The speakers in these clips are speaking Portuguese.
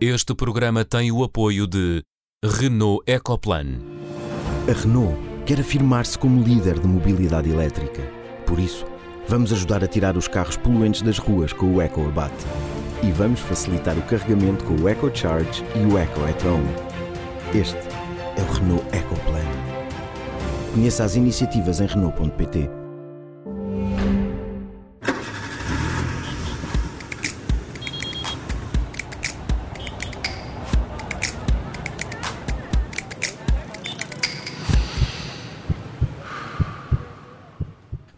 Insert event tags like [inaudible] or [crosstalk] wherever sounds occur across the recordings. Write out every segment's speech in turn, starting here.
Este programa tem o apoio de Renault Ecoplan. A Renault quer afirmar-se como líder de mobilidade elétrica. Por isso, vamos ajudar a tirar os carros poluentes das ruas com o EcoAbate. E vamos facilitar o carregamento com o EcoCharge e o EcoEtron. Este é o Renault Ecoplan. Conheça as iniciativas em Renault.pt.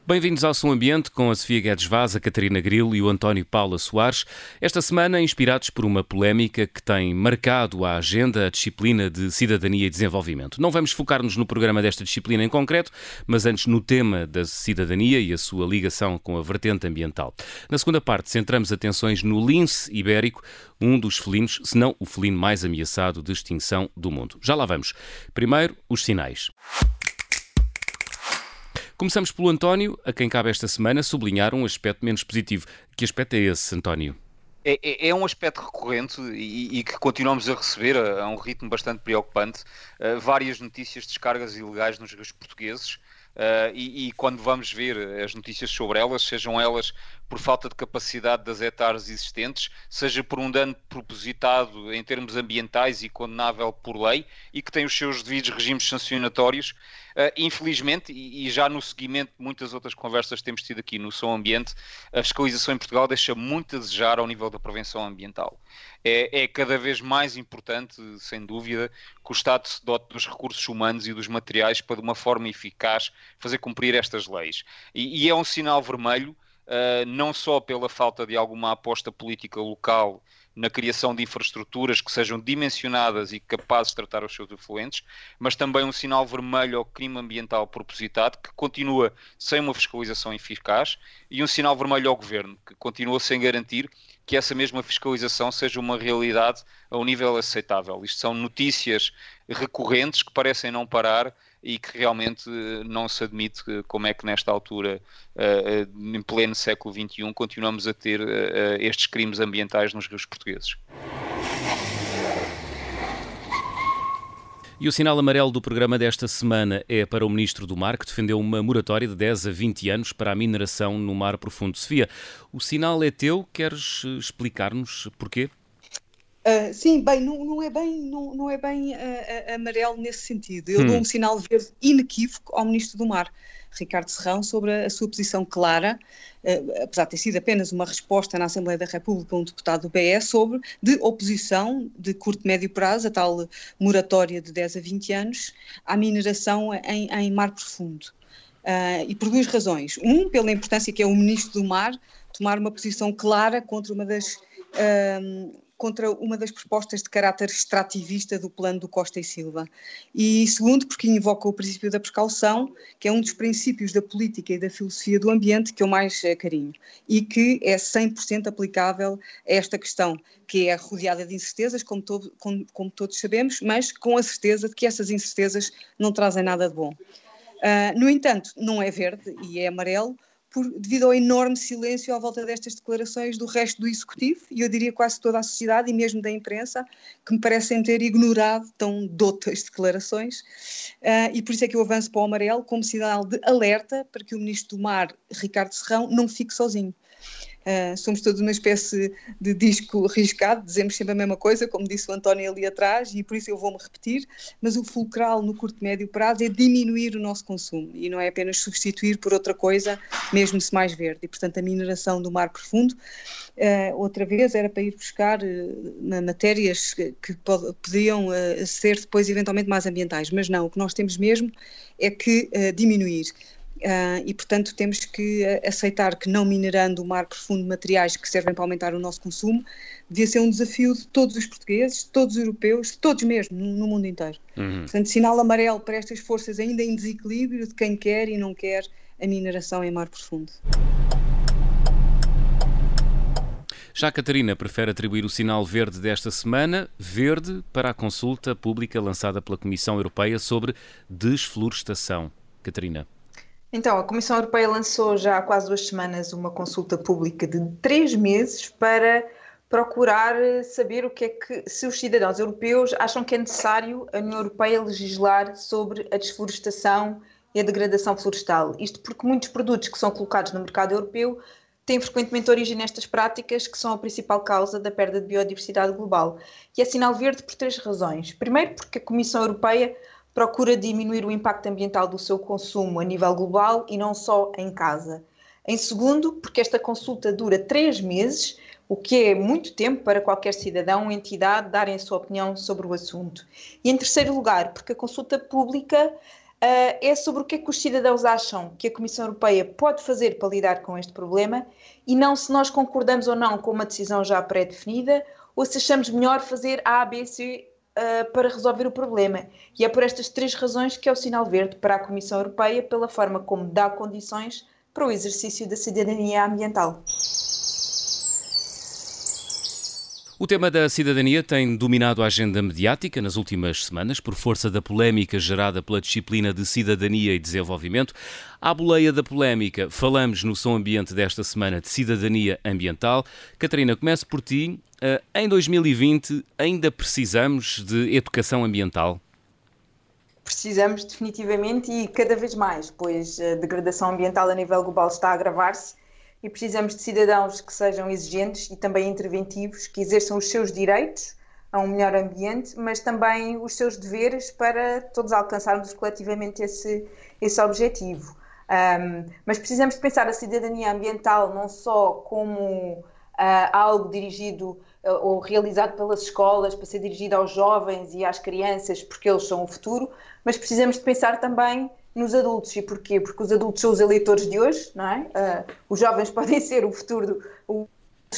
Bem-vindos ao Som Ambiente com a Sofia Guedes Vaz, a Catarina Grilo e o António Paula Soares. Esta semana, inspirados por uma polémica que tem marcado a agenda a disciplina de Cidadania e Desenvolvimento. Não vamos focar-nos no programa desta disciplina em concreto, mas antes no tema da cidadania e a sua ligação com a vertente ambiental. Na segunda parte, centramos atenções no lince ibérico, um dos felinos, se não o felino mais ameaçado de extinção do mundo. Já lá vamos. Primeiro, os sinais. Começamos pelo António, a quem cabe esta semana sublinhar um aspecto menos positivo. Que aspecto é esse, António? É, é, é um aspecto recorrente e, e, que continuamos a receber a, a um ritmo bastante preocupante. Uh, várias notícias de descargas ilegais nos rios portugueses. Uh, e, e, quando vamos ver as notícias sobre elas, sejam elas por falta de capacidade das hectares existentes, seja por um dano propositado em termos ambientais e condenável por lei e que tem os seus devidos regimes sancionatórios, Uh, infelizmente, e, e, já no seguimento de muitas outras conversas que temos tido aqui no Som Ambiente, a fiscalização em Portugal deixa muito a desejar ao nível da prevenção ambiental. É, é cada vez mais importante, sem dúvida, que o Estado se dote dos recursos humanos e dos materiais para, de uma forma eficaz, fazer cumprir estas leis. E, e é um sinal vermelho. Uh, não só pela falta de alguma aposta política local na criação de infraestruturas que sejam dimensionadas e capazes de tratar os seus efluentes, mas também um sinal vermelho ao crime ambiental propositado, que continua sem uma fiscalização eficaz, e um sinal vermelho ao governo, que continua sem garantir que essa mesma fiscalização seja uma realidade a um nível aceitável. Isto são notícias recorrentes que parecem não parar e que realmente eh, não se admite como é que nesta altura, eh, eh, em pleno século XXI, continuamos a ter estes crimes ambientais nos rios portugueses. E o sinal amarelo do programa desta semana é para o Ministro do Mar, que defendeu uma moratória de 10 a 20 anos para a mineração no mar profundo. Sofia, o sinal é teu, queres explicar-nos porquê? Uh, sim, bem, não, não, é bem, não, não é bem uh, amarelo nesse sentido. Eu hum. dou um sinal verde inequívoco ao Ministro do Mar, Ricardo Serrão, sobre a, a sua posição clara, uh, apesar de ter sido apenas uma resposta na Assembleia da República a um deputado do PS sobre de oposição de curto e médio prazo, a tal moratória de 10 a 20 anos, à mineração em, em mar profundo. e por duas razões. Um, pela importância que é o Ministro do Mar tomar uma posição clara contra uma das contra uma das propostas de caráter extrativista do plano do Costa e Silva. E segundo, porque invoca o princípio da precaução, que é um dos princípios da política e da filosofia do ambiente que eu mais eh, carinho e que é 100% aplicável a esta questão, que é rodeada de incertezas, como, todo, como, como todos sabemos, mas com a certeza de que essas incertezas não trazem nada de bom. Uh, no entanto, não é verde e é amarelo, por, devido ao enorme silêncio à volta destas declarações do resto do Executivo, e eu diria quase toda a sociedade e mesmo da imprensa, que me parecem ter ignorado tão dotas declarações, uh, e por isso é que eu avanço para o amarelo como sinal de alerta para que o Ministro do Mar, Ricardo Serrão, não fique sozinho. Uh, somos todos uma espécie de disco riscado, dizemos sempre a mesma coisa, como disse o António ali atrás, e por isso eu vou-me repetir, mas o fulcral no curto e médio prazo é diminuir o nosso consumo e não é apenas substituir por outra coisa, mesmo se mais verde. E, portanto, a mineração do mar profundo, uh, outra vez, era para ir buscar uh, matérias que pod podiam ser depois eventualmente mais ambientais, mas não, o que nós temos mesmo é que diminuir. Uh, e, portanto, temos que aceitar que não minerando o mar profundo materiais que servem para aumentar o nosso consumo devia ser um desafio de todos os portugueses, de todos os europeus, de todos mesmo, no, no mundo inteiro. Uhum. Portanto, sinal amarelo para estas forças ainda em desequilíbrio de quem quer e não quer a mineração em mar profundo. Já a Catarina prefere atribuir o sinal verde desta semana, verde, para a consulta pública lançada pela Comissão Europeia sobre desflorestação. Catarina. Então, a Comissão Europeia lançou já há quase duas semanas uma consulta pública de três meses para procurar saber o que é que, se os cidadãos europeus acham que é necessário a União Europeia legislar sobre a desflorestação e a degradação florestal. Isto porque muitos produtos que são colocados no mercado europeu têm frequentemente origem nestas práticas que são a principal causa da perda de biodiversidade global. E é sinal verde por três razões. Primeiro, porque a Comissão Europeia procura diminuir o impacto ambiental do seu consumo a nível global e não só em casa. Em segundo, porque esta consulta dura três meses, o que é muito tempo para qualquer cidadão ou entidade darem a sua opinião sobre o assunto. E em terceiro lugar, porque a consulta pública uh, é sobre o que é que os cidadãos acham que a Comissão Europeia pode fazer para lidar com este problema e não se nós concordamos ou não com uma decisão já pré-definida ou se achamos melhor fazer A, B, C uh, para resolver o problema. E é por estas três razões que é o sinal verde para a Comissão Europeia pela forma como dá condições para o exercício da cidadania ambiental. O tema da cidadania tem dominado a agenda mediática nas últimas semanas por força da polémica gerada pela disciplina de cidadania e desenvolvimento. À boleia da polémica, falamos no Som Ambiente desta semana de cidadania ambiental. Catarina, começo por ti. Eh, em 2020, ainda precisamos de educação ambiental? Precisamos definitivamente e cada vez mais, pois a degradação ambiental a nível global está a agravar-se e precisamos de cidadãos que sejam exigentes e também interventivos, que exerçam os seus direitos a um melhor ambiente, mas também os seus deveres para todos alcançarmos coletivamente esse, esse objetivo. Um, mas precisamos de pensar a cidadania ambiental não só como uh, algo dirigido ou realizado pelas escolas para ser dirigido aos jovens e às crianças, porque eles são o futuro, mas precisamos de pensar também nos adultos. E porquê? Porque os adultos são os eleitores de hoje, não é? Uh, os jovens [laughs] podem ser o futuro do,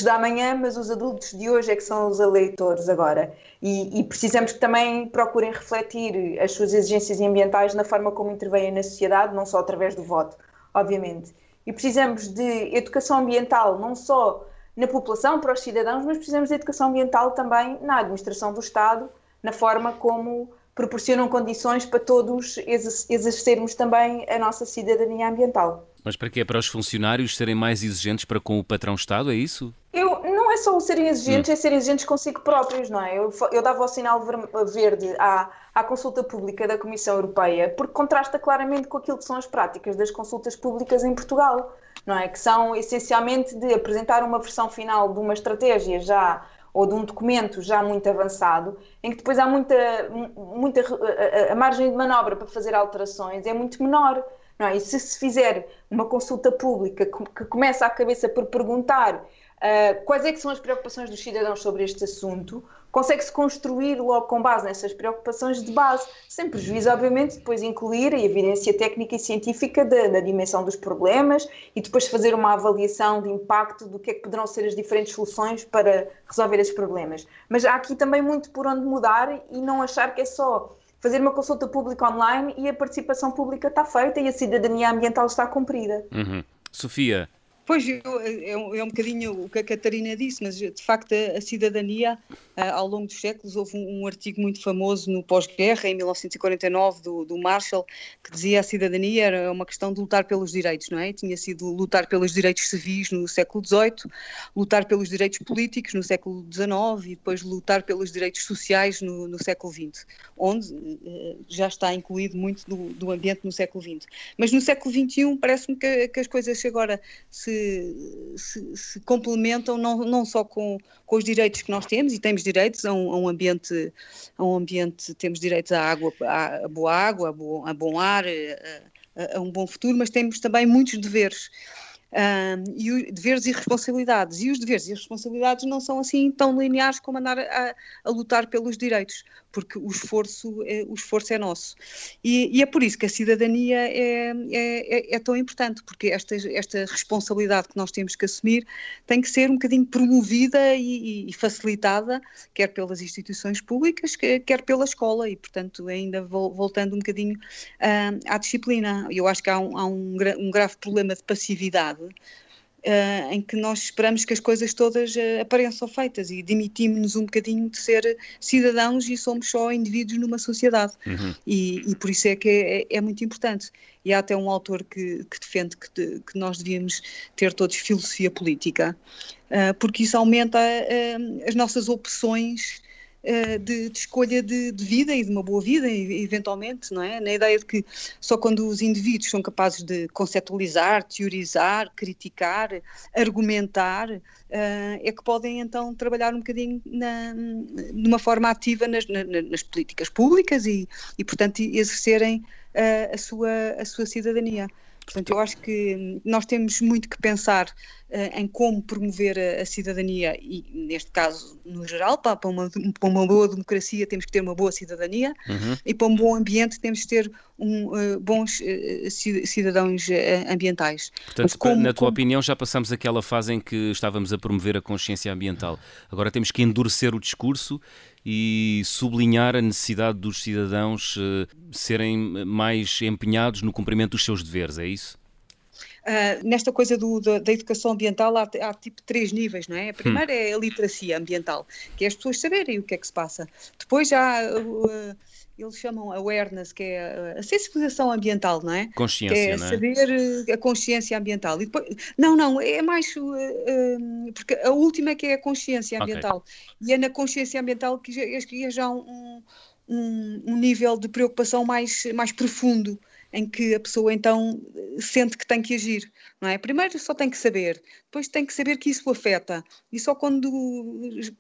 da manhã, mas os adultos de hoje é que são os eleitores agora. E, e, precisamos que também procurem refletir as suas exigências ambientais na forma como intervêm na sociedade, não só através do voto, obviamente. E precisamos de educação ambiental, não só na população, para os cidadãos, mas precisamos de educação ambiental também na administração do Estado, na forma como proporcionam condições para todos exercermos também a nossa cidadania ambiental. Mas para quê? Para os funcionários serem mais exigentes para com o patrão-Estado, é isso? Eu, não é só o serem exigentes, hum. é serem exigentes consigo próprios, não é? Eu, eu dava o sinal verde à, à consulta pública da Comissão Europeia, porque contrasta claramente com aquilo que são as práticas das consultas públicas em Portugal, não é? Que são essencialmente de apresentar uma versão final de uma estratégia já ou de um documento já muito avançado, em que depois há muita, muita a, a margem de manobra para fazer alterações é muito menor. Não é? E se se fizer uma consulta pública que, começa à cabeça por perguntar uh, quais é que são as preocupações dos cidadãos sobre este assunto, consegue-se construir logo com base nessas preocupações de base, sem prejuízo, obviamente, depois incluir a evidência técnica e científica da, da, dimensão dos problemas e depois fazer uma avaliação de impacto do que é que poderão ser as diferentes soluções para resolver esses problemas. Mas há aqui também muito por onde mudar e não achar que é só fazer uma consulta pública online e a participação pública está feita e a cidadania ambiental está cumprida. Uhum. Sofia, Pois, é, um, é um bocadinho o que a Catarina disse, mas de facto a, a cidadania, a, ao longo dos séculos, houve um, um artigo muito famoso no pós-guerra, em 1949, do, do, Marshall, que dizia a cidadania era uma questão de lutar pelos direitos, não é? Tinha sido lutar pelos direitos civis no século XVIII, lutar pelos direitos políticos no século XIX e depois lutar pelos direitos sociais no, no século XX, onde uh, já está incluído muito do, do, ambiente no século XX. Mas no século XXI parece-me que, que as coisas agora se se, se, complementam não, não só com, com os direitos que nós temos, e temos direitos a um, a um ambiente, a um ambiente, temos direitos à água, à, boa água, a bom, a bom ar, a, a um bom futuro, mas temos também muitos deveres. E o, deveres e responsabilidades. E os deveres e as responsabilidades não são assim tão lineares como andar a, a lutar pelos direitos, porque o esforço é, o esforço é nosso. E, e é por isso que a cidadania é, é, é, é tão importante, porque esta, esta responsabilidade que nós temos que assumir tem que ser um bocadinho promovida e, e facilitada, quer pelas instituições públicas, quer pela escola, e portanto, ainda voltando um bocadinho uh, à disciplina. Eu acho que há um, há um, um grave problema de passividade uh, em que nós esperamos que as coisas todas uh, apareçam feitas e demitimos-nos um bocadinho de ser cidadãos e somos só indivíduos numa sociedade. Uhum. E, e, por isso é que é, é, muito importante. E há até um autor que, que defende que, de, que, nós devíamos ter todos filosofia política, uh, porque isso aumenta as nossas opções de, de, escolha de, de, vida e de uma boa vida, eventualmente, não é? Na ideia de que só quando os indivíduos são capazes de conceptualizar, teorizar, criticar, argumentar, uh, é que podem então trabalhar um bocadinho na, numa forma ativa nas, na, nas políticas públicas e, e portanto, exercerem uh, a, sua, a sua cidadania. Portanto, eu acho que nós temos muito que pensar uh, em como promover a, a, cidadania e, neste caso, no geral, para, para, uma, para, uma, boa democracia temos que ter uma boa cidadania uhum. e para um bom ambiente temos que ter um, uh, bons uh, cidadãos ambientais. Portanto, como, na tua como... opinião, já passamos aquela fase em que estávamos a promover a consciência ambiental. Agora temos que endurecer o discurso e sublinhar a necessidade dos cidadãos uh, serem mais empenhados no cumprimento dos seus deveres, é isso? Uh, nesta coisa do, da, da, educação ambiental há, há, tipo três níveis, não é? A primeira hum. é a literacia ambiental, que é as pessoas saberem o que é que se passa. Depois há uh, eles chamam awareness, que é a sensibilização ambiental, não é? Consciência, que é não é? saber a consciência ambiental. E depois, não, não, é mais, uh, porque a última é que é a consciência ambiental. Okay. E é na consciência ambiental que já, que já um, um, um nível de preocupação mais, mais profundo em que a pessoa então sente que tem que agir, não é? Primeiro só tem que saber, depois tem que saber que isso o afeta, e só quando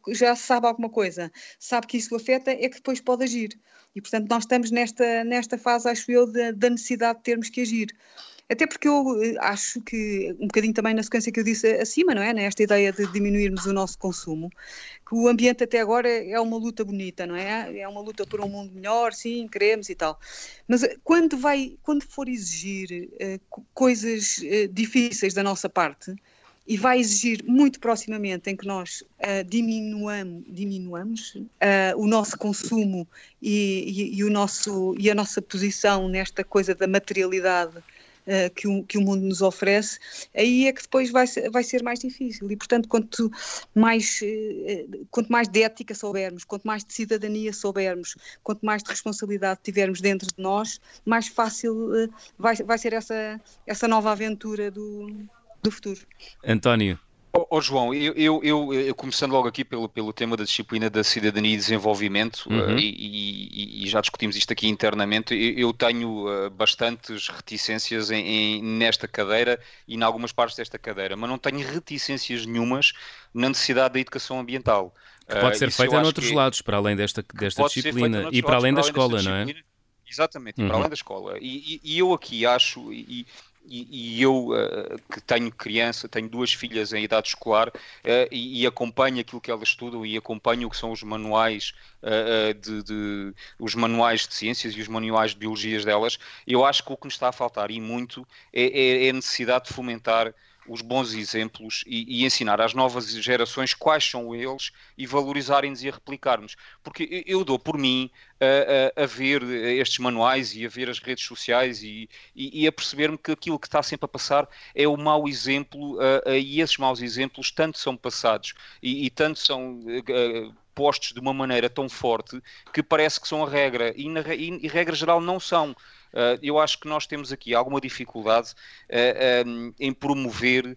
já sabe alguma coisa, sabe que isso o afeta, é que depois pode agir. E, portanto, nós estamos nesta, nesta fase, acho eu, da, da necessidade de termos que agir. Até porque eu eh, acho que, um bocadinho também na sequência que eu disse acima, não é? Nesta ideia de diminuirmos o nosso consumo, que o ambiente até agora é uma luta bonita, não é? É uma luta por um mundo melhor, sim, queremos e tal. Mas eh, quando, vai, quando for exigir uh, coisas uh, difíceis da nossa parte, e vai exigir muito proximamente em que nós uh, diminuamos, diminuamos uh, o nosso consumo e, e, e, o nosso, e a nossa posição nesta coisa da materialidade uh, que, o, que o mundo nos oferece, aí é que depois vai ser, vai ser mais difícil. E, portanto, quanto mais, quanto mais de ética soubermos, quanto mais de cidadania soubermos, quanto mais de responsabilidade tivermos dentro de nós, mais fácil vai, vai ser essa, essa nova aventura do do futuro. António. Oh, oh João, eu, eu, eu, eu, começando logo aqui pelo, pelo tema da disciplina da cidadania e desenvolvimento, uhum. uh, e, e, e, já discutimos isto aqui internamente, eu, eu tenho uh, bastantes reticências em, em, nesta cadeira e em algumas partes desta cadeira, mas não tenho reticências nenhumas na necessidade da educação ambiental. Que pode ser uh, feita noutros que, lados, para além desta, desta disciplina e para além da escola, não é? Exatamente, uhum. para além da escola. E, e, eu aqui acho, e, e, eu uh, que tenho criança, tenho duas filhas em idade escolar uh, e, e, acompanho aquilo que elas estudam e acompanho o que são os manuais uh, de, de, os manuais de ciências e os manuais de biologias delas, eu acho que o que nos está a faltar e muito é, é, é a necessidade de fomentar os bons exemplos e, e, ensinar às novas gerações quais são eles e valorizarem-nos e a replicarmos. Porque eu dou por mim a, a, a, ver estes manuais e a ver as redes sociais e, e, e a perceber-me que aquilo que está sempre a passar é o mau exemplo uh, e esses maus exemplos tanto são passados e, e tanto são uh, postos de uma maneira tão forte que parece que são a regra e, na, e regra geral não são. Uh, eu acho que nós temos aqui alguma dificuldade uh, um, em promover uh,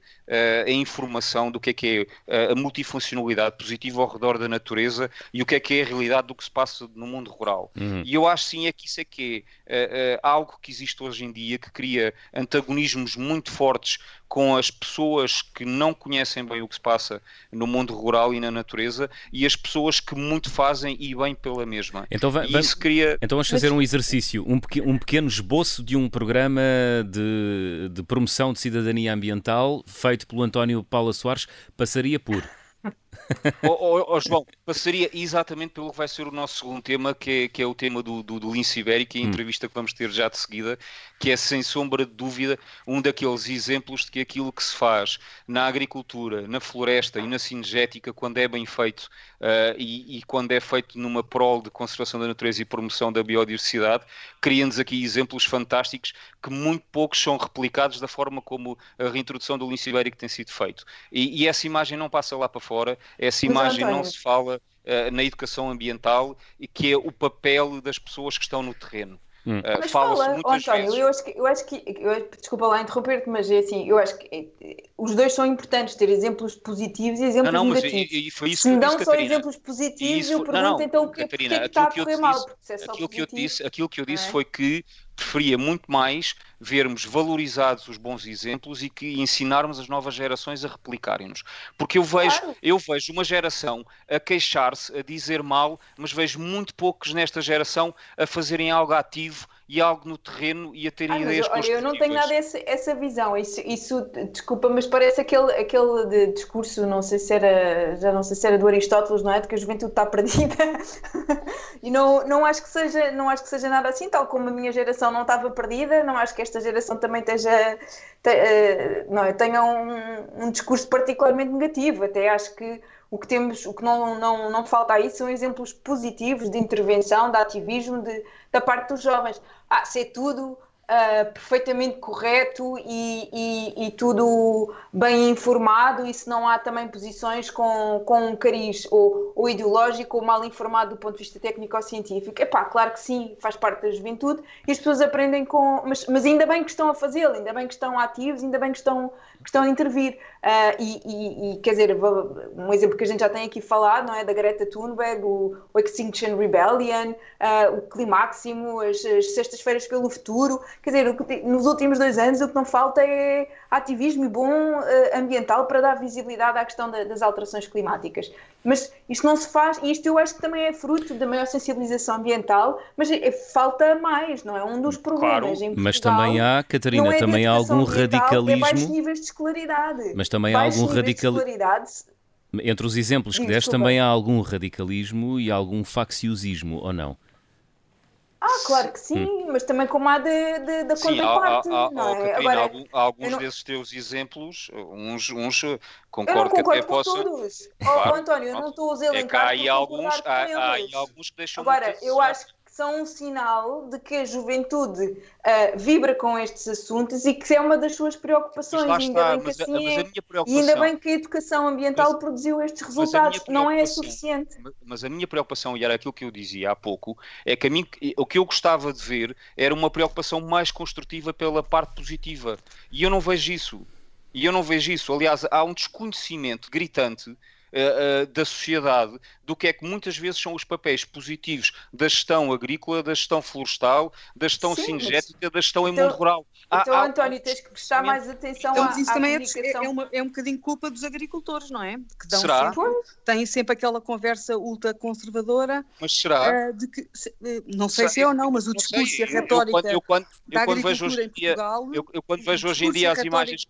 a informação do que é que é a multifuncionalidade positiva ao redor da natureza e o que é que é a realidade do que se passa no mundo rural. Uhum. E eu acho sim é que isso é que é algo que existe hoje em dia que cria antagonismos muito fortes com as pessoas que não conhecem bem o que se passa no mundo rural e na natureza e as pessoas que muito fazem e bem pela mesma. Então, cria... então vamos fazer um exercício, um, pequ um pequeno esboço de um programa de, de promoção de cidadania ambiental feito pelo António Paula Soares passaria por oh, oh, oh, João, passaria exatamente pelo que vai ser o nosso segundo tema, que é, que é o tema do, do, do lince ibérico, e a hum. entrevista que vamos ter já de seguida, que é sem sombra de dúvida um daqueles exemplos de que aquilo que se faz na agricultura, na floresta e na cinegética, quando é bem feito uh, e, e, quando é feito numa prol de conservação da natureza e promoção da biodiversidade, cria-nos aqui exemplos fantásticos que muito poucos são replicados da forma como a reintrodução do lince ibérico tem sido feito. E, e essa imagem não passa lá para fora, essa imagem não se fala uh, na educação ambiental e que é o papel das pessoas que estão no terreno. Hum. Uh, mas fala, António, vezes... eu acho que, eu acho que eu, desculpa lá interromper-te, mas é assim, eu acho que é, os dois são importantes, ter exemplos positivos e exemplos não, não, negativos. Mas, e, e foi isso Se me dão só Catarina. exemplos positivos, isso, eu pergunto não, não, então o que, Catarina, que, é que está a correr mal, porque se é só aquilo que eu disse, aquilo que eu disse é? foi que preferia muito mais vermos valorizados os bons exemplos e que ensinarmos as novas gerações a replicarem-nos. Porque eu vejo, claro. eu vejo uma geração a queixar-se, a dizer mal, mas vejo muito poucos nesta geração a fazerem algo ativo e algo no terreno e a terem ah, ideias mas, olha, eu não tenho nada essa, essa visão. Isso, isso, desculpa, mas parece aquele, aquele discurso, não sei se era, já não sei se era do Aristóteles, não é? De que a juventude está perdida. [laughs] e não, não, acho que seja, não acho que seja nada assim, tal como a minha geração não estava perdida, não acho que esta geração também esteja, te, uh, não, tenha um, um discurso particularmente negativo. Até acho que o que temos, o que não, não, não falta aí são exemplos positivos de intervenção, de ativismo de, da parte dos jovens. Ah, se é tudo uh, perfeitamente correto e, e, e, tudo bem informado, e se não há também posições com, com um cariz ou, ou ideológico ou mal informado do ponto de vista técnico-científico. É pá, claro que sim, faz parte da juventude e as pessoas aprendem com. Mas, mas ainda bem que estão a fazê-lo, ainda bem que estão ativos, ainda bem que estão, que estão a intervir. Uh, e, e, e, quer dizer, um exemplo que a gente já tem aqui falado, não é? Da Greta Thunberg, o, o Extinction Rebellion, uh, o Climáximo, as, as Sextas-Feiras pelo Futuro. Quer dizer, nos últimos dois anos o que não falta é ativismo e bom uh, ambiental para dar visibilidade à questão da, das alterações climáticas. Mas isto não se faz, e isto eu acho que também é fruto da maior sensibilização ambiental, mas é, falta mais, não é? Um dos problemas claro, Mas também há, Catarina, é também há algum radicalismo. É baixos níveis de escolaridade. Mas também há algum radicalismo. Entre os exemplos que deste, também há algum radicalismo e algum facciosismo, ou não? Ah, claro que sim, hum. mas também como há de, de, da contraparte, há, há, não é? Agora, algum, alguns não... desses teus exemplos, uns, uns concordo, que até possa... todos. Claro, oh, António, eu não estou a elencar, é que há aí alguns, há, há alguns que deixam Agora, eu acho são um sinal de que a juventude uh, vibra com estes assuntos e que é uma das suas preocupações. Ainda está, bem que mas, assim é, e ainda bem que a educação ambiental mas, produziu estes resultados. Não é suficiente. Mas a minha preocupação, e era aquilo que eu dizia há pouco, é que a mim, o que eu gostava de ver era uma preocupação mais construtiva pela parte positiva. E eu não vejo isso. E eu não vejo isso. Aliás, há um desconhecimento gritante uh, da sociedade do que é que muitas vezes são os papéis positivos da gestão agrícola, da gestão florestal, da gestão Sim, cinegética, mas... da gestão então, em mundo rural. Então, há, António, tens que prestar mais atenção então, à, isso à também é, é, uma, é um bocadinho culpa dos agricultores, não é? Que dão será? Sempre, têm sempre aquela conversa ultra conservadora. Mas será? Uh, de que, se, não sei se é ou não, mas o discurso e a retórica eu, eu, quando, eu, da quando vejo hoje em dia, Portugal, eu, eu quando vejo hoje em dia as imagens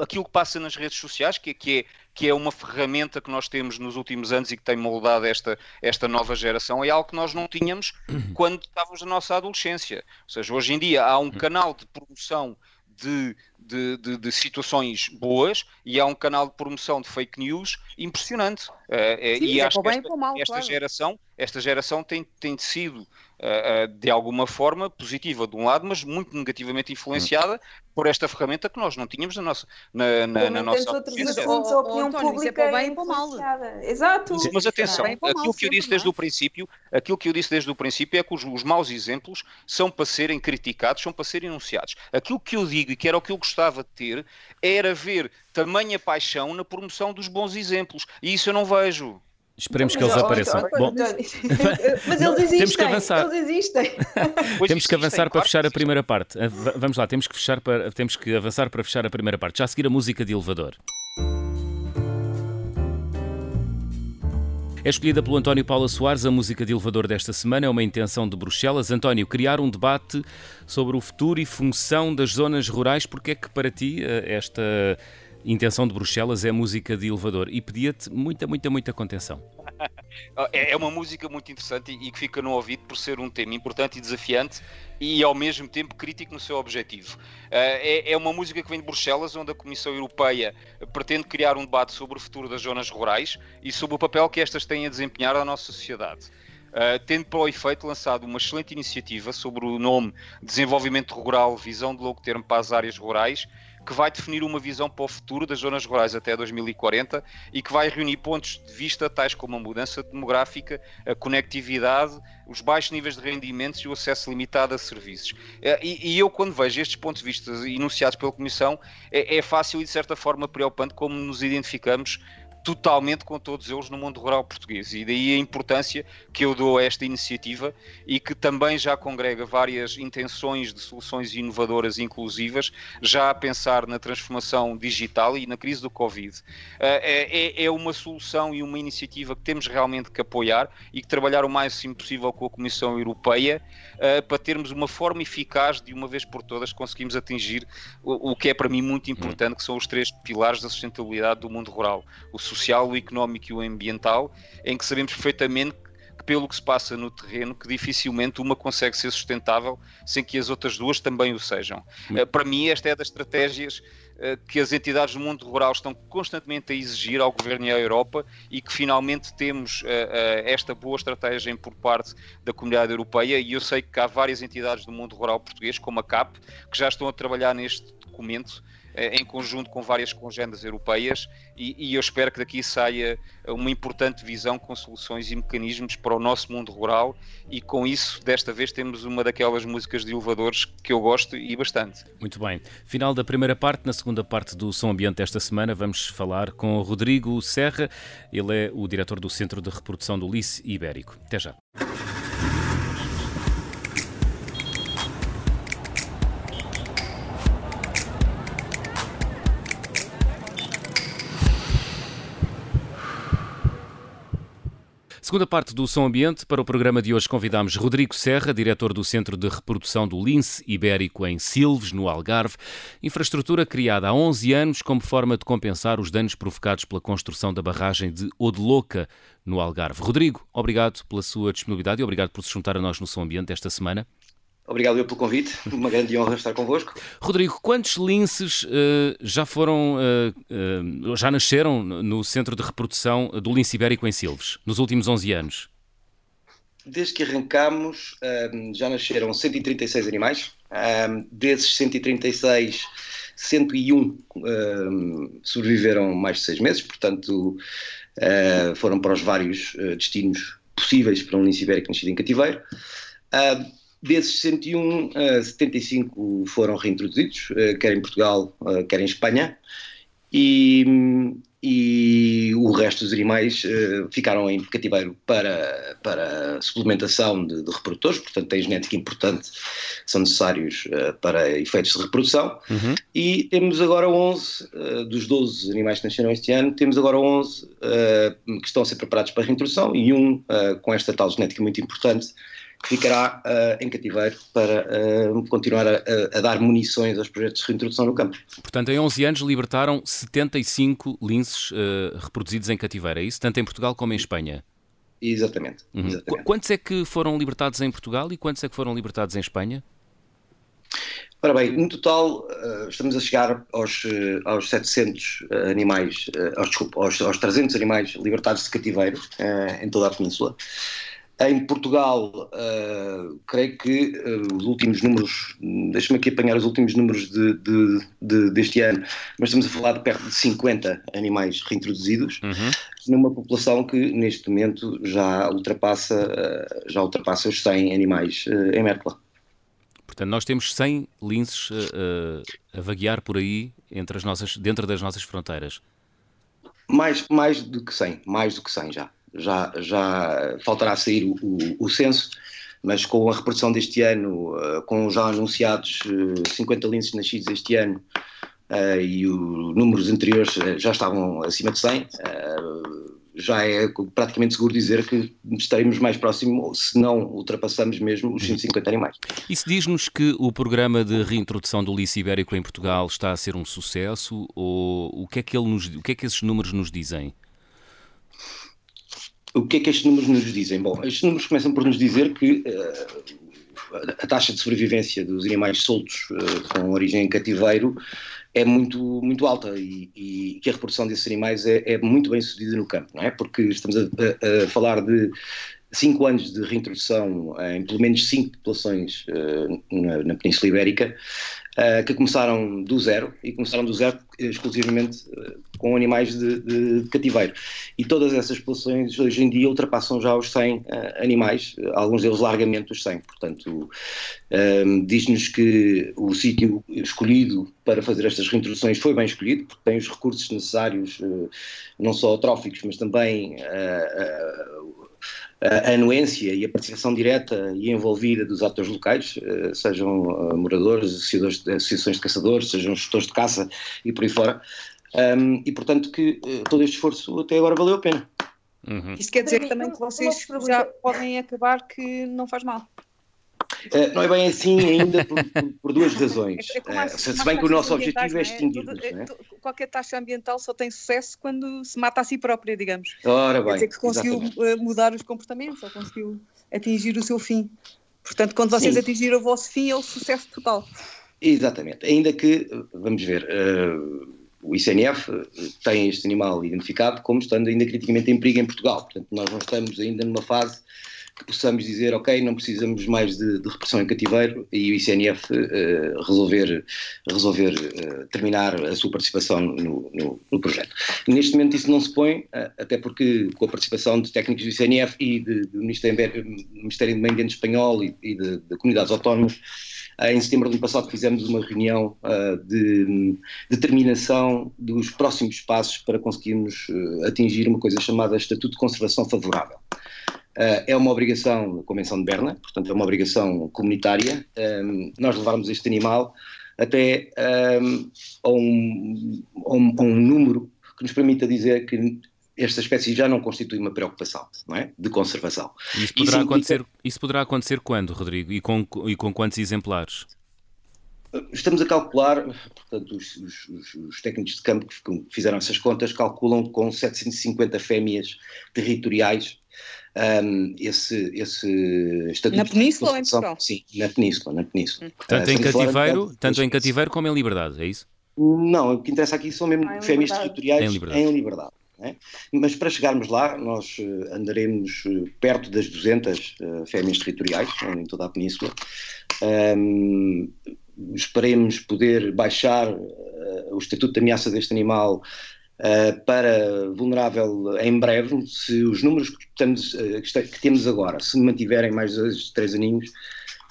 aquilo que passa nas redes sociais, que, que, é, que é uma ferramenta que nós temos nos últimos anos e que tem moldado esta, esta nova geração, é algo que nós não tínhamos quando estávamos na nossa adolescência. Ou seja, hoje em dia há um canal de promoção de, de, de, de, situações boas e há um canal de promoção de fake news impressionante. Uh, Sim, e é acho que esta, mal, esta claro. geração, esta geração tem, tem sido uh, de alguma forma positiva de um lado, mas muito negativamente influenciada por esta ferramenta que nós não tínhamos na nossa na, na, na nossa outros assuntos, a opinião oh, pública é para bem e para mal. Exato. Mas atenção, aquilo que eu disse desde o princípio, aquilo que eu disse desde o princípio é que os, os maus exemplos são para serem criticados, são para serem enunciados. Aquilo que eu digo e que era o que eu gostava de ter era ver tamanha paixão na promoção dos bons exemplos. E isso eu não vejo. Esperemos que eles apareçam. Bom, mas eles existem. [laughs] Temos que avançar. Eles existem. temos que avançar para fechar a primeira parte. Vamos lá, temos que, fechar para, temos que avançar para fechar a primeira parte. Já a seguir a música de elevador. É escolhida pelo António Paula Soares a música de elevador desta semana. É uma intenção de Bruxelas. António, criar um debate sobre o futuro e função das zonas rurais. Porque é que para ti eh, esta intenção de Bruxelas é música de elevador e pedia-te muita, muita, muita contenção. [laughs] É, é uma música muito interessante e que fica no ouvido por ser um tema importante e desafiante e ao mesmo tempo crítico no seu objetivo. Eh, é, é uma música que vem de Bruxelas, onde a Comissão Europeia pretende criar um debate sobre o futuro das zonas rurais e sobre o papel que estas têm a desempenhar na nossa sociedade. Uh, tendo para o efeito lançado uma excelente iniciativa sobre o nome Desenvolvimento Rural, Visão de Longo Termo para as Áreas Rurais, que vai definir uma visão para o futuro das zonas rurais até 2040 e que vai reunir pontos de vista tais como a mudança demográfica, a conectividade, os baixos níveis de rendimentos e o acesso limitado a serviços. Eh, e, e eu, quando vejo estes pontos de vista enunciados pela Comissão, é, é fácil e de certa forma preocupante como nos identificamos totalmente com todos eles no mundo rural português. E daí a importância que eu dou a esta iniciativa e que também já congrega várias intenções de soluções inovadoras e inclusivas, já a pensar na transformação digital e na crise do Covid. Eh, é, é uma solução e uma iniciativa que temos realmente que apoiar e que trabalhar o mais possível com a Comissão Europeia eh, para termos uma forma eficaz de uma vez por todas conseguimos atingir o que é para mim muito importante, que são os três pilares da sustentabilidade do mundo rural. O social, o económico e o ambiental, em que sabemos perfeitamente que pelo que se passa no terreno, que dificilmente uma consegue ser sustentável sem que as outras duas também o sejam. Uh, para mim, esta é das estratégias uh, que as entidades do mundo rural estão constantemente a exigir ao Governo e à Europa e que finalmente temos uh, esta boa estratégia por parte da comunidade europeia e eu sei que há várias entidades do mundo rural português, como a CAP, que já estão a trabalhar neste documento eh, em conjunto com várias congêneres europeias e, e, eu espero que daqui saia uma importante visão com soluções e mecanismos para o nosso mundo rural e com isso, desta vez, temos uma daquelas músicas de elevadores que eu gosto e bastante. Muito bem. Final da primeira parte, na segunda parte do Som Ambiente desta semana, vamos falar com Rodrigo Serra. Ele é o diretor do Centro de Reprodução do Lice Ibérico. Até já. Segunda parte do Som Ambiente. Para o programa de hoje convidamos Rodrigo Serra, diretor do Centro de Reprodução do Lince Ibérico em Silves, no Algarve. Infraestrutura criada há 11 anos como forma de compensar os danos provocados pela construção da barragem de Odeloca, no Algarve. Rodrigo, obrigado pela sua disponibilidade e obrigado por se juntar a nós no Som Ambiente esta semana. Obrigado eu pelo convite, uma grande honra estar convosco. Rodrigo, quantos linces uh, já foram, uh, uh, já nasceram no centro de reprodução do lince ibérico em Silves, nos últimos 11 anos? Desde que arrancámos, já nasceram 136 animais, desses 136, 101 sobreviveram mais de seis meses, portanto foram para os vários destinos possíveis para um lince ibérico nascido em cativeiro. Desses 101, 75 foram reintroduzidos, uh, quer em Portugal, uh, quer em Espanha, e, e o resto dos animais ficaram em cativeiro para, para suplementação de, de, reprodutores, portanto têm genética importante, são necessários para efeitos de reprodução. Uhum. E temos agora 11, dos 12 animais que nasceram este ano, temos agora 11 que estão a ser preparados para reintrodução e um com esta tal genética muito importante que ficará uh, em cativeiro para uh, continuar a, a, dar munições aos projetos de reintrodução no campo. Portanto, em 11 anos libertaram 75 linces uh, reproduzidos em cativeiro, é isso? Tanto em Portugal como em Espanha? Exatamente, uhum. exatamente. Quantos é que foram libertados em Portugal e quantos é que foram libertados em Espanha? Ora bem, no total estamos a chegar aos, aos 700 animais, aos, desculpa, aos, aos 300 animais libertados de cativeiro em toda a península. Em Portugal, uh, creio que uh, os últimos números, deixa-me aqui apanhar os últimos números de, de, de, deste ano, mas estamos a falar de perto de 50 animais reintroduzidos, uhum. numa população que neste momento já ultrapassa, uh, já ultrapassa os 100 animais em Mértola. Portanto, nós temos 100 linces a vaguear por aí entre as nossas, dentro das nossas fronteiras. Mais, mais do que 100, mais do que 100 já já, já faltará sair o, o, o censo, mas com a reprodução deste ano, uh, com já anunciados uh, 50 linces nascidos este ano uh, e os números anteriores já estavam acima de 100, já é praticamente seguro dizer que estaremos mais próximo, se não ultrapassamos mesmo os 150 animais. Isso diz-nos que o programa de reintrodução do lice ibérico em Portugal está a ser um sucesso ou o que é que, ele nos, o que, é que esses números nos dizem? O que é que estes números nos dizem? Bom, estes números começam por nos dizer que uh, a taxa de sobrevivência dos animais soltos uh, com origem em cativeiro é muito, muito alta e, e, que a reprodução desses animais é, é, muito bem sucedida no campo, não é? Porque estamos a, a, a falar de cinco anos de reintrodução em pelo menos cinco populações uh, na, na, Península Ibérica, uh, que começaram do zero e começaram do zero exclusivamente uh, com animais de, de, cativeiro. E todas essas populações hoje em dia ultrapassam já os 100 animais, alguns deles largamente os 100. Portanto, diz-nos que o sítio escolhido para fazer estas reintroduções foi bem escolhido, porque tem os recursos necessários, não só tróficos, mas também a anuência e a participação direta e envolvida dos atores locais, eh, sejam eh, moradores, associações de caçadores, sejam gestores de caça e por aí fora. Um, e portanto que eh, todo este esforço até agora valeu a pena. Uhum. Isto quer dizer também que vocês já podem acabar que não faz mal. Uh, não é bem assim ainda por, por, por duas [laughs] razões. É, é uh, se bem que o nosso objetivo é, é extinguir-nos. É? Qualquer taxa ambiental só tem sucesso quando se mata a si própria, digamos. Ora bem, Quer dizer que conseguiu exatamente. mudar os comportamentos ou conseguiu atingir o seu fim. Portanto, quando vocês Sim. atingirem o vosso fim, é o sucesso total. Exatamente. Ainda que, vamos ver, uh, o ICNF tem este animal identificado como estando ainda criticamente em perigo em Portugal. Portanto, nós não estamos ainda numa fase que possamos dizer, ok, não precisamos mais de, de repressão em cativeiro e o ICNF uh, eh, resolver, resolver uh, terminar a sua participação no, no, no, projeto. Neste momento isso não se põe, uh, até porque com a participação de técnicos do ICNF e de, do Ministério, Ministério do Meio Ambiente Espanhol e, e de, de comunidades autónomas, em setembro do ano passado fizemos uma reunião de determinação dos próximos passos para conseguirmos atingir uma coisa chamada Estatuto de Conservação Favorável. Uh, é uma obrigação, a Convenção de Berna, portanto é uma obrigação comunitária, um, nós levarmos este animal até um, a, um, a, um, a, um, número que nos permita dizer que esta espécie já não constitui uma preocupação não é? de conservação. Isso poderá, isso acontecer, implica... isso poderá acontecer quando, Rodrigo? E com, e com quantos exemplares? Estamos a calcular, portanto, os, os, os, técnicos de campo que fizeram essas contas calculam com 750 fêmeas territoriais um, esse, esse estatuto. Na Península ou em Portugal? Sim, na Península. Na península. Hum. Tanto, uh, em cativeiro, tanto em cativeiro como em liberdade, é isso? Não, o que interessa aqui são mesmo ah, fêmeas territoriais em liberdade. Em liberdade é? Mas para chegarmos lá, nós uh, andaremos uh, perto das 200 uh, fêmeas territoriais em toda a península. Um, esperemos poder baixar o estatuto de ameaça deste animal Uh, para vulnerável em breve, se os números que, estamos, uh, que, temos agora se mantiverem mais dois, três aninhos,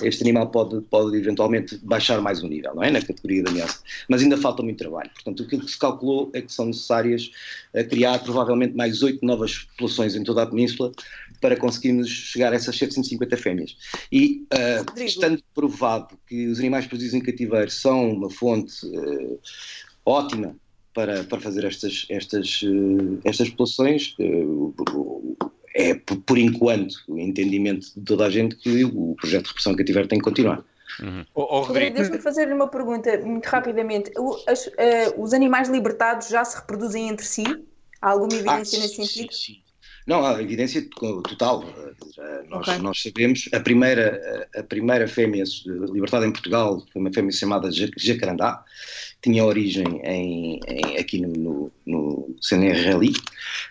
este animal pode, pode eventualmente baixar mais um nível, não é? Na categoria de ameaça. Mas ainda falta muito trabalho. Portanto, aquilo que se calculou é que são necessárias uh, criar provavelmente mais oito novas populações em toda a península para conseguirmos chegar a essas 750 fêmeas. E estando provado que os animais produzidos em cativeiro são uma fonte ótima para, para fazer estas, estas, eh, estas populações. É, por enquanto, o entendimento de toda a gente que o projeto de repressão cativeiro tem que continuar. Uhum. Oh, oh, Deixa-me fazer uma pergunta muito rapidamente. As, uh, os animais libertados já se reproduzem entre si? Há alguma evidência ah, nesse sentido? Sim, sim. Não, há evidência total. Nós, okay. nós sabemos, a primeira, a primeira fêmea libertada em Portugal foi uma fêmea chamada Jacarandá, tinha origem em, em, aqui no, no, no CNRLI.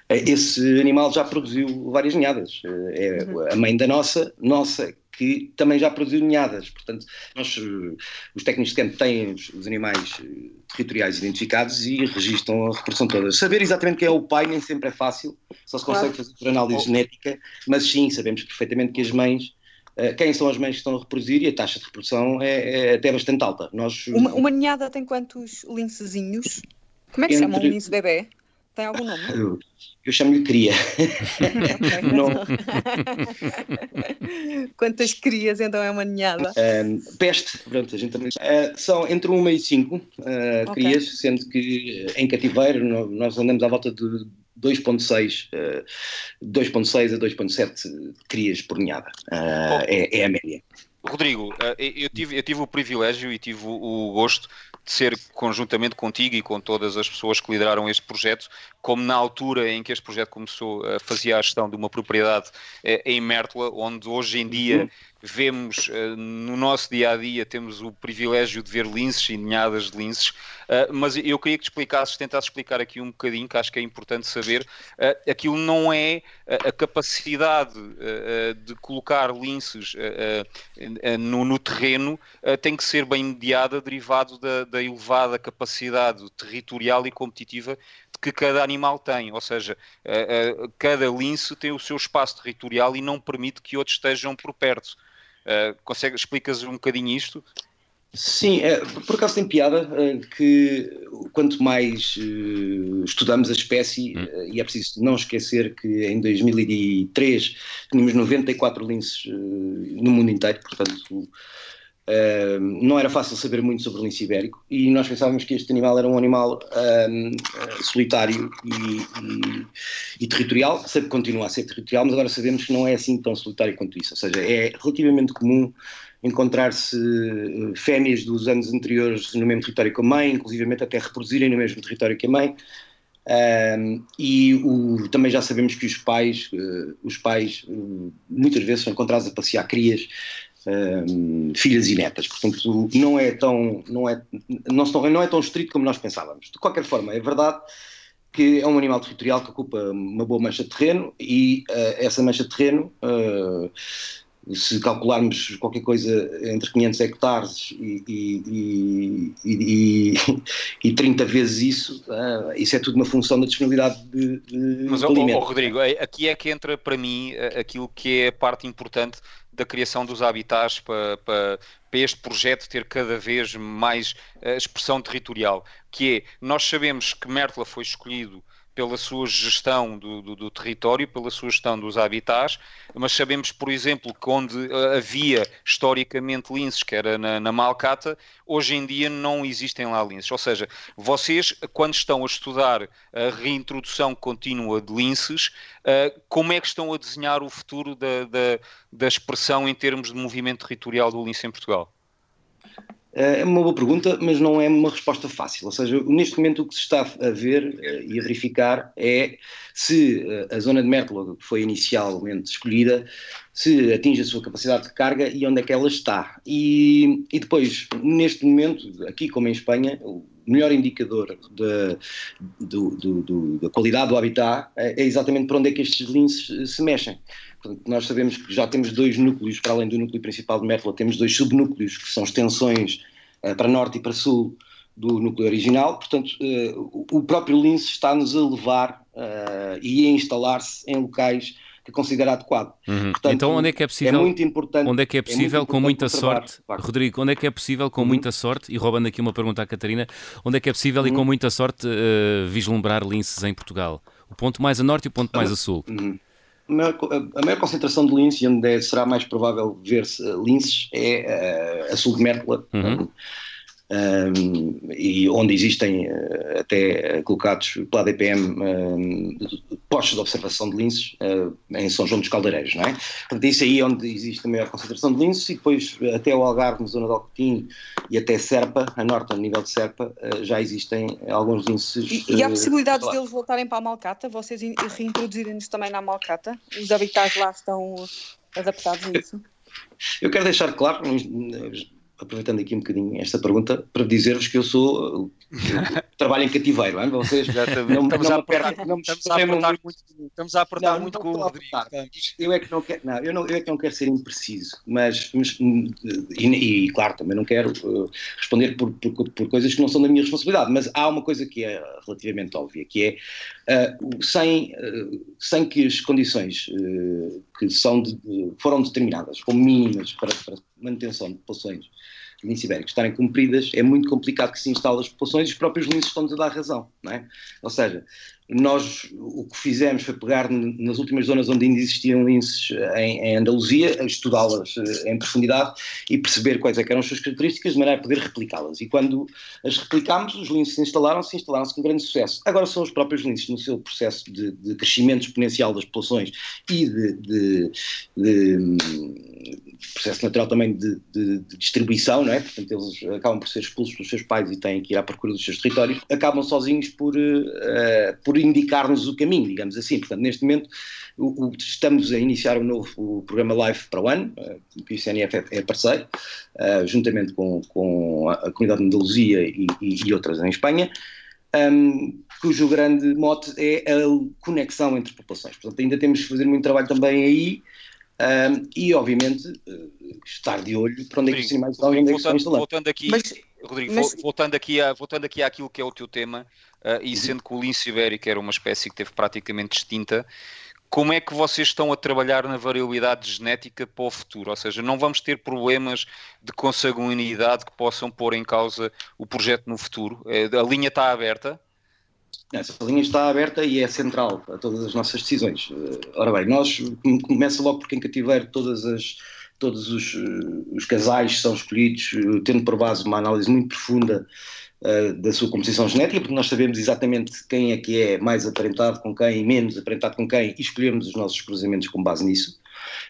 Esse animal já produziu várias ninhadas. É uhum. a mãe da nossa, nossa, que também já produziu ninhadas. Portanto, nós, os técnicos de campo têm os, animais eh, territoriais identificados e registram a reprodução toda. Saber exatamente quem é o pai nem sempre é fácil, só se consegue fazer por análise genética, mas sim, sabemos perfeitamente que as mães eh, quem são as mães que estão a reproduzir e a taxa de reprodução é, é até bastante alta. Nós, uma, uma ninhada tem quantos lincezinhos? Como é que se chama um lince bebê? Tem algum nome? Eu, eu chamo-lhe cria. [laughs] [laughs] Quantas crias então é uma ninhada? Uh, peste, pronto, a gente também. Uh, são entre uma e cinco uh, okay. crias, sendo que em cativeiro nós andamos à volta de 2.6 uh, 2.6 a 2.7 crias por ninhada. Uh, é, é, a média. Rodrigo, eu tive, eu tive o privilégio e tive o gosto de ser conjuntamente contigo e com todas as pessoas que lideraram este projeto, como na altura em que este projeto começou, a fazer a gestão de uma propriedade em Mértola, onde hoje em dia uhum vemos uh, no nosso dia a dia, temos o privilégio de ver linces e ninhadas de linces, uh, mas eu queria que te explicasses, tentasses explicar aqui um bocadinho, que acho que é importante saber, uh, aquilo não é a capacidade de colocar linces no, no, terreno, tem que ser bem mediada, derivado da, da elevada capacidade territorial e competitiva que cada animal tem, ou seja, cada lince tem o seu espaço territorial e não permite que outros estejam por perto. Uh, consegue, explicas um bocadinho isto? Sim, é, por acaso tem piada é, que quanto mais uh, estudamos a espécie, hum. uh, e é preciso não esquecer que em 2003 tínhamos 94 linces no mundo inteiro, portanto Uh, não era fácil saber muito sobre o lince ibérico e nós pensávamos que este animal era um animal uh, solitário e, e, e, territorial, sempre continua a ser territorial, mas agora sabemos que não é assim tão solitário quanto isso, ou seja, é relativamente comum encontrar-se uh, fêmeas dos anos anteriores no mesmo território que a mãe, inclusivamente até reproduzirem no mesmo território que a mãe, e o, também já sabemos que os pais, uh, os pais uh, muitas vezes são encontrados a passear crias um, filhas e netas. Portanto, não é tão não é não, não é tão estrito como nós pensávamos. De qualquer forma, é verdade que é um animal territorial que ocupa uma boa mancha de terreno e uh, essa mancha de terreno, uh, se calcularmos qualquer coisa entre 500 hectares e, e, e, e [laughs] 30 vezes isso, uh, isso é tudo uma função da disponibilidade de, de Mas, oh, oh, Rodrigo, aqui é que entra para mim aquilo que é a parte importante da criação dos habitats para, para, para, este projeto ter cada vez mais uh, expressão territorial, que é, nós sabemos que Mértola foi escolhido pela sua gestão do, do, do, território, pela sua gestão dos habitats, mas sabemos, por exemplo, que onde eh, havia historicamente linces, que era na, na Malcata, hoje em dia não existem lá linces. Ou seja, vocês, quando estão a estudar a reintrodução contínua de linces, uh, como é que estão a desenhar o futuro da, da, da expressão em termos de movimento territorial do lince em Portugal? Eh, é uma boa pergunta, mas não é uma resposta fácil. Ou seja, neste momento o que se está a ver eh, e a verificar é se eh, a zona de Mértola, que foi inicialmente escolhida, se atinge a sua capacidade de carga e onde é que ela está. E, e depois, neste momento, aqui como em Espanha, o melhor indicador de, da qualidade do habitat é exatamente para onde é que estes linces se mexem. Portanto, nós sabemos que já temos dois núcleos, para além do núcleo principal de Mértola, temos dois subnúcleos, que são extensões uh, para norte e para sul do núcleo original. Portanto, uh, o próprio lince está-nos a levar uh, e a instalar-se em locais que considera adequado. Uhum. Portanto, então, onde é que é possível? É muito importante. Onde é que é possível, é com muita sorte, Rodrigo? Onde é que é possível, com uhum. muita sorte, e roubando aqui uma pergunta à Catarina, onde é que é possível uhum. e com muita sorte vislumbrar linces em Portugal? O ponto mais a norte e o ponto mais a sul. Maior, a maior concentração de linces e onde é, será mais provável ver-se linces é uh, a sul de Mértola. Uhum um, e onde existem uh, até colocados pela ADPM um, postos de observação de linces uh, em São João dos Caldeireiros, não é? Portanto, isso aí é onde existe a maior concentração de linces e depois até o Algarve, na zona de Alcotim e até Serpa, a norte, a nível de Serpa, uh, já existem alguns linces. E, e há possibilidades deles voltarem para a Malcata? Vocês reintroduzirem-nos também na Malcata? Os habitats lá estão adaptados a isso? Eu quero deixar claro, aproveitando aqui um bocadinho esta pergunta, para dizer-vos que eu sou. [laughs] trabalho em cativeiro, hein? vocês [laughs] não, estamos, não a apertar, não estamos a apertar muito, estamos a apertar não, muito com o Rodrigo. Eu é que não quero, não, eu, não, eu é que não quero ser impreciso, mas, mas e, e, claro, também não quero uh, responder por, por, por, coisas que não são da minha responsabilidade, mas há uma coisa que é relativamente óbvia, que é uh, sem, uh, sem que as condições que são de, foram determinadas como mínimas para, para manutenção de populações lince ibérico estarem cumpridas, é muito complicado que se instale as populações e os próprios linces estão-nos a dar razão, não é? Ou seja, nós o que fizemos foi pegar nas últimas zonas onde ainda existiam linces em, em Andaluzia, estudá-las eh, em profundidade e perceber quais é eram as suas características de maneira a poder replicá-las. E quando as replicámos, os linces instalaram-se e instalaram-se com grande sucesso. Agora são os próprios linces no seu processo de, de crescimento exponencial das populações e de, de, de processo natural também de, distribuição, não é? Portanto, eles acabam por ser expulsos pelos seus pais e têm que ir à procura dos seus territórios, acabam sozinhos por, uh, por indicar-nos o caminho, digamos assim. Portanto, neste momento o, o, estamos a iniciar um novo o programa Live para o ano, uh, que o ICNF é, é parceiro, uh, juntamente com, com, a comunidade de Andaluzia e, e, e outras em Espanha, um, cujo grande mote é a conexão entre populações. Portanto, ainda temos que fazer muito trabalho também aí, um, e, obviamente, uh, estar de olho para onde é que os animais estão onde é que estão instalados. Voltando aqui, mas, Rodrigo, mas... voltando, aqui a, voltando aqui àquilo que é o teu tema, e uhum. sendo que o lince ibérico era uma espécie que teve praticamente extinta, como é que vocês estão a trabalhar na variabilidade genética para o futuro? Ou seja, não vamos ter problemas de consanguinidade que possam pôr em causa o projeto no futuro? Eh, a linha está aberta? Essa linha está aberta e é central a todas as nossas decisões. Eh, ora bem, nós começa logo porque em cativeiro todas as, todos os, eh, os casais são escolhidos tendo por base uma análise muito profunda uh, da sua composição genética, porque nós sabemos exatamente quem é que é mais aparentado com quem e menos aparentado com quem e escolhemos os nossos cruzamentos com base nisso.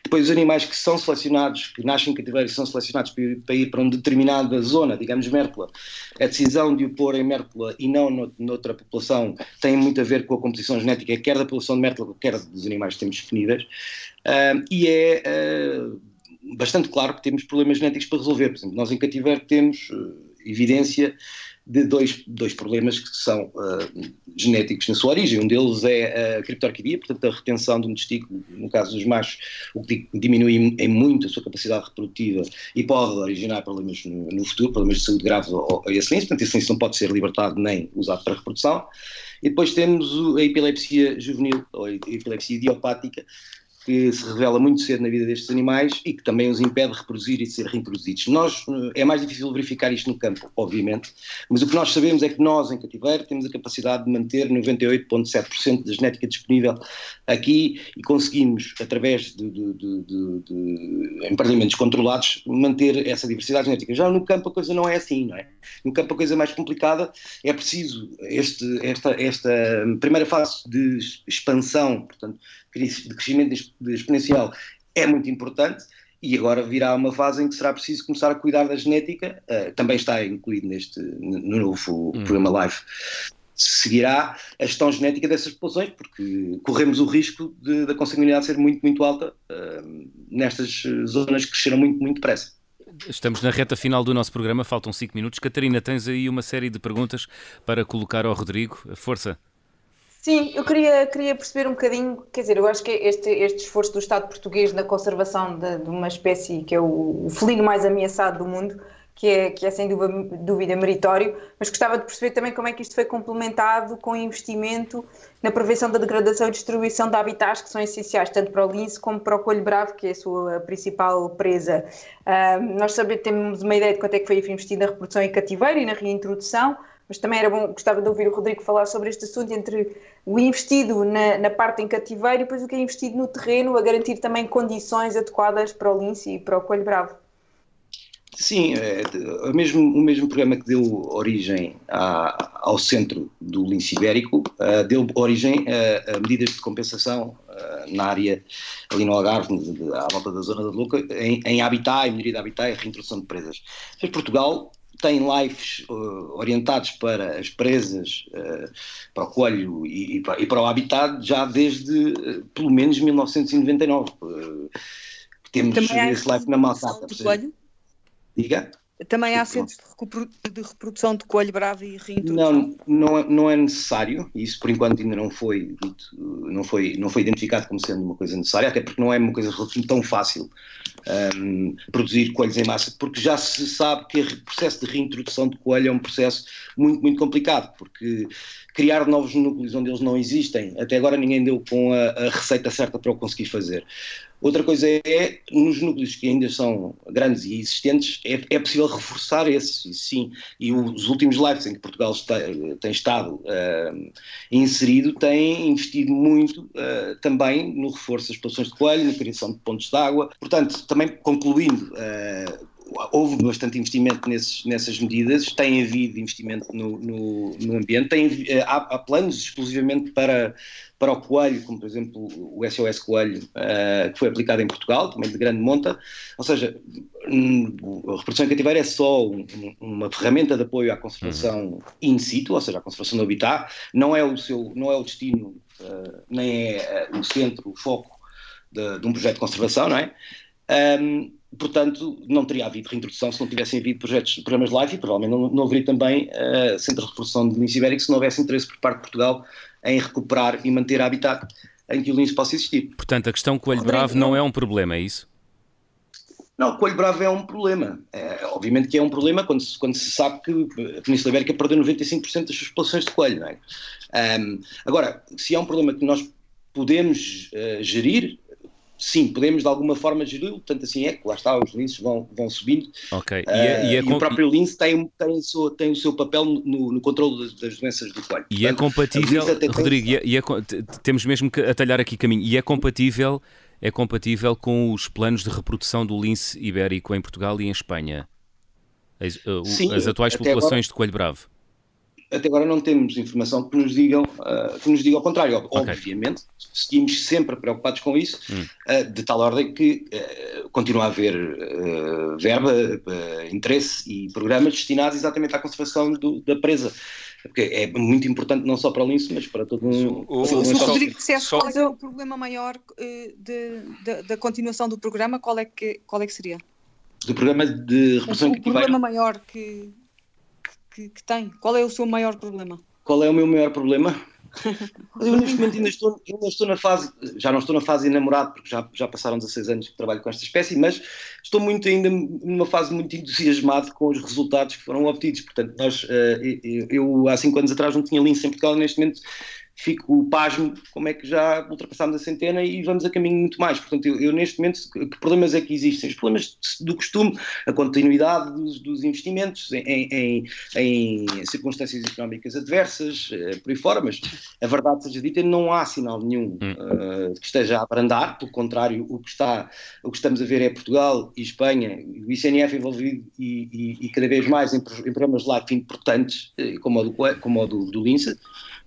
Depois, os animais que são selecionados, que nascem em cativeiro, são selecionados para ir, para uma determinada zona, digamos Mértola. A decisão de o pôr em Mértola e não no, noutra população tem muito a ver com a composição genética, quer da população de Mértola, quer dos animais que temos definidas. Uh, e é uh, bastante claro que temos problemas genéticos para resolver. Por exemplo, nós em cativeiro temos evidência de dois, dois problemas que são uh, genéticos na sua origem. Um deles é a criptorquidia, portanto, a retenção de um testículo, no caso dos machos, o que diminui em muito a sua capacidade reprodutiva e pode originar problemas no, no futuro, problemas de saúde graves a esse lince, portanto, esse não pode ser libertado nem usado para reprodução. E depois temos a epilepsia juvenil, ou a epilepsia idiopática, que se revela muito cedo na vida destes animais e que também os impede de reproduzir e de ser reintroduzidos. Nós, eh, é mais difícil verificar isto no campo, obviamente, mas o que nós sabemos é que nós, em cativeiro, temos a capacidade de manter 98,7% da genética disponível aqui e conseguimos, através de, de, de, de emparelhamentos controlados, manter essa diversidade genética. Já no campo a coisa não é assim, não é? No campo a coisa mais complicada é preciso este, esta, esta primeira fase de expansão, portanto, de crescimento exponencial é muito importante e agora virá uma fase em que será preciso começar a cuidar da genética, uh, também está incluído neste, no novo hum. programa Live, seguirá a gestão genética dessas populações, porque corremos o risco de, da consanguinidade ser muito, muito alta uh, nestas zonas que cresceram muito, muito depressa. Estamos na reta final do nosso programa, faltam 5 minutos. Catarina, tens aí uma série de perguntas para colocar ao Rodrigo. Força! Sim, eu queria, queria perceber um bocadinho, quer dizer, eu acho que este, este esforço do Estado português na conservação de, de uma espécie que é o, o, felino mais ameaçado do mundo, que é, que é sem dúvida, dúvida meritório, mas gostava de perceber também como é que isto foi complementado com investimento na prevenção da degradação e distribuição de habitats que são essenciais tanto para o lince como para o coelho bravo, que é a sua principal presa. Uh, nós sabemos, temos uma ideia de quanto é que foi investido na reprodução em cativeiro e na reintrodução, mas também era bom, gostava de ouvir o Rodrigo falar sobre este assunto entre o investido na, na, parte em cativeiro e depois o que é investido no terreno, a garantir também condições adequadas para o lince e para o coelho bravo. Sim, é, o, mesmo, o mesmo programa que deu origem à, ao centro do lince ibérico uh, deu origem a, a, medidas de compensação uh, na área ali no Algarve, à volta da zona da Luca, em, em habitat, em melhoria de habitat e reintrodução de presas. Portugal tem lives uh, orientados para as presas, uh, para o coelho e, e, para, e, para, o habitat já desde uh, pelo menos 1999. temos Também esse live na Malsata. Diga? Também há centros de de reprodução de coelho bravo e reintrodução? Não, não é, não é necessário, isso por enquanto ainda não foi, não, foi, não foi identificado como sendo uma coisa necessária, até porque não é uma coisa tão fácil um, produzir coelhos em massa, porque já se sabe que o processo de reintrodução de coelho é um processo muito, muito complicado, porque criar novos núcleos onde eles não existem, até agora ninguém deu com a, a receita certa para o conseguir fazer. Outra coisa é, nos núcleos que ainda são grandes e existentes, é, é possível reforçar esses, sim. E os últimos lives em que Portugal está, tem estado uh, inserido têm investido muito uh, também no reforço das populações de coelho, na criação de pontos de água. Portanto, também concluindo, uh, houve bastante investimento nesses, nessas medidas, tem havido investimento no, no, no ambiente, tem, eh, há, há, planos exclusivamente para, para o coelho, como por exemplo o SOS Coelho, uh, que foi aplicado em Portugal, também de grande monta, ou seja, hum, a reprodução cativeira é só um, uma ferramenta de apoio à conservação uhum. in situ, ou seja, à conservação do habitat, não é o, seu, não é o destino, uh, nem é o centro, o foco de, de, um projeto de conservação, não é? Um, portanto, não teria havido reintrodução se não tivessem havido projetos, programas live e provavelmente não, não haveria também uh, centro de reprodução de lince ibérico se não houvesse interesse por parte de Portugal em recuperar e manter habitat em que o lince possa existir. Portanto, a questão coelho bravo não é um problema, é isso? Não, coelho bravo é um problema. É, obviamente que é um problema quando se, quando se sabe que a Península Ibérica perdeu 95% das suas populações de coelho. Não é? Um, agora, se é um problema que nós podemos uh, gerir, sim, podemos de alguma forma geri-lo, tanto assim é que lá está, os linces vão, vão subindo. Ok. Uh, e, é, e, é e o próprio lince tem, tem, o seu, tem o seu papel no, no controle das, doenças do coelho. E é compatível, Rodrigo, e é, e é, temos mesmo que atalhar aqui caminho, e é compatível, é compatível com os planos de reprodução do lince ibérico em Portugal e em Espanha? As, uh, sim, as atuais populações agora... de coelho bravo? Até agora não temos informação que nos digam, uh, que nos digam ao contrário. Okay. Obviamente, seguimos sempre preocupados com isso, hum. uh, de tal ordem que uh, continua a haver verba, interesse e programas destinados exatamente à conservação do, da presa. Porque é muito importante não só para o lince, mas para todo um. O, se o Rodrigo dissesse qual é, o problema maior de, de, da continuação do programa, qual é que, qual é que seria? Do programa de repressão o, o problema maior que, que, que tem? Qual é o seu maior problema? Qual é o meu maior problema? [laughs] Eu neste momento ainda estou, ainda estou na fase, já não estou na fase enamorado, porque já, já passaram 16 anos que trabalho com esta espécie, mas estou muito ainda numa fase muito entusiasmado com os resultados que foram obtidos. Portanto, nós, eh, eu, eu há 5 anos atrás não tinha lince em Portugal, neste momento fico pasmo como é que já ultrapassámos a centena e vamos a caminho muito mais. Portanto, eu, eu neste momento, que problemas é que existem? Os problemas do costume, a continuidade dos, dos investimentos em, em, em, circunstâncias económicas adversas, eh, por aí fora, mas a verdade seja dita, não há sinal nenhum uh, que esteja a abrandar, pelo contrário, o que, está, o que estamos a ver é Portugal e Espanha, o ICNF envolvido e, e, e cada vez mais em, em programas lá importantes, eh, como o do, como o do, do LINSA,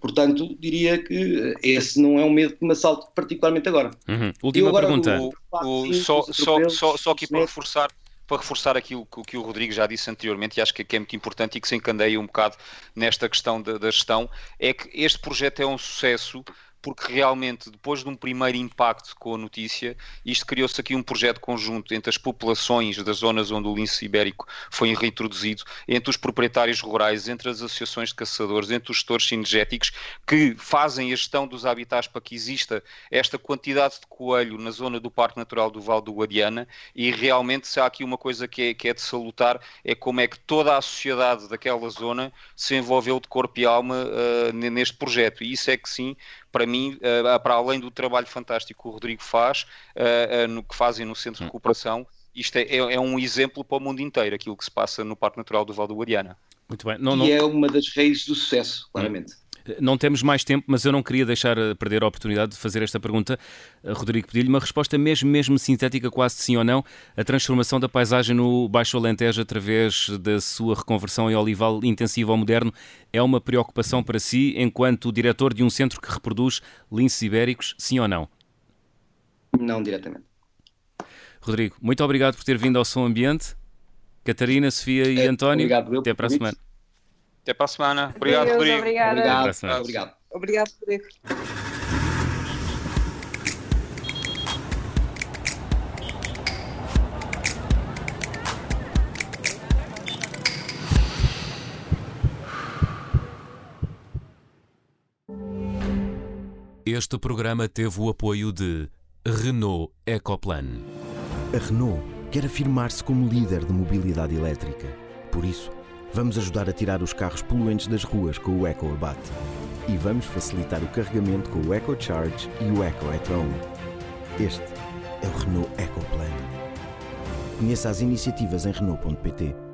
Portanto, diria que esse não é um medo que me assalte particularmente agora. Uhum. Última agora, pergunta. O, o, só, só, só, só aqui para reforçar, para reforçar aquilo que, que, o Rodrigo já disse anteriormente, e acho que, que, é muito importante e que se encandeia um bocado nesta questão da, da, gestão, é que este projeto é um sucesso porque realmente, depois de um primeiro impacto com a notícia, isto criou-se aqui um projeto conjunto entre as populações das zonas onde o lince ibérico foi reintroduzido, entre os proprietários rurais, entre as associações de caçadores, entre os gestores cinegéticos, que fazem a gestão dos habitats para que exista esta quantidade de coelho na zona do Parque Natural do Val do Guadiana, e realmente, se há aqui uma coisa que é, que é de salutar, é como é que toda a sociedade daquela zona se envolveu de corpo e alma uh, neste projeto, e isso é que sim para mim, uh, para além do trabalho fantástico que o Rodrigo faz, uh, uh, no que fazem no Centro de hum. Recuperação, isto é, é, é, um exemplo para o mundo inteiro, aquilo que se passa no Parque Natural do Val do Guadiana. Muito bem. Não, não... E é uma das raízes do sucesso, claramente. Não temos mais tempo, mas eu não queria deixar eh, perder a oportunidade de fazer esta pergunta. Eh, Rodrigo, pedi-lhe uma resposta mesmo, mesmo sintética, quase de sim ou não. A transformação da paisagem no Baixo Alentejo através da sua reconversão em olival intensivo ao moderno é uma preocupação para si, enquanto diretor de um centro que reproduz linces ibéricos, sim ou não? Não diretamente. Rodrigo, muito obrigado por ter vindo ao Som Ambiente. Catarina, Sofia e é, António, obrigado, até para a semana. Até para a semana. Obrigado, Deus, Rodrigo. Obrigada. Obrigado. Obrigado. Obrigado, Rodrigo. Este programa teve o apoio de Renault Ecoplan. A Renault quer afirmar-se como líder de mobilidade elétrica. Por isso, vamos ajudar a tirar os carros poluentes das ruas com o EcoAbate. E vamos facilitar o carregamento com o EcoCharge e o EcoEtron. Este é o Renault Ecoplan. Conheça as iniciativas em Renault.pt.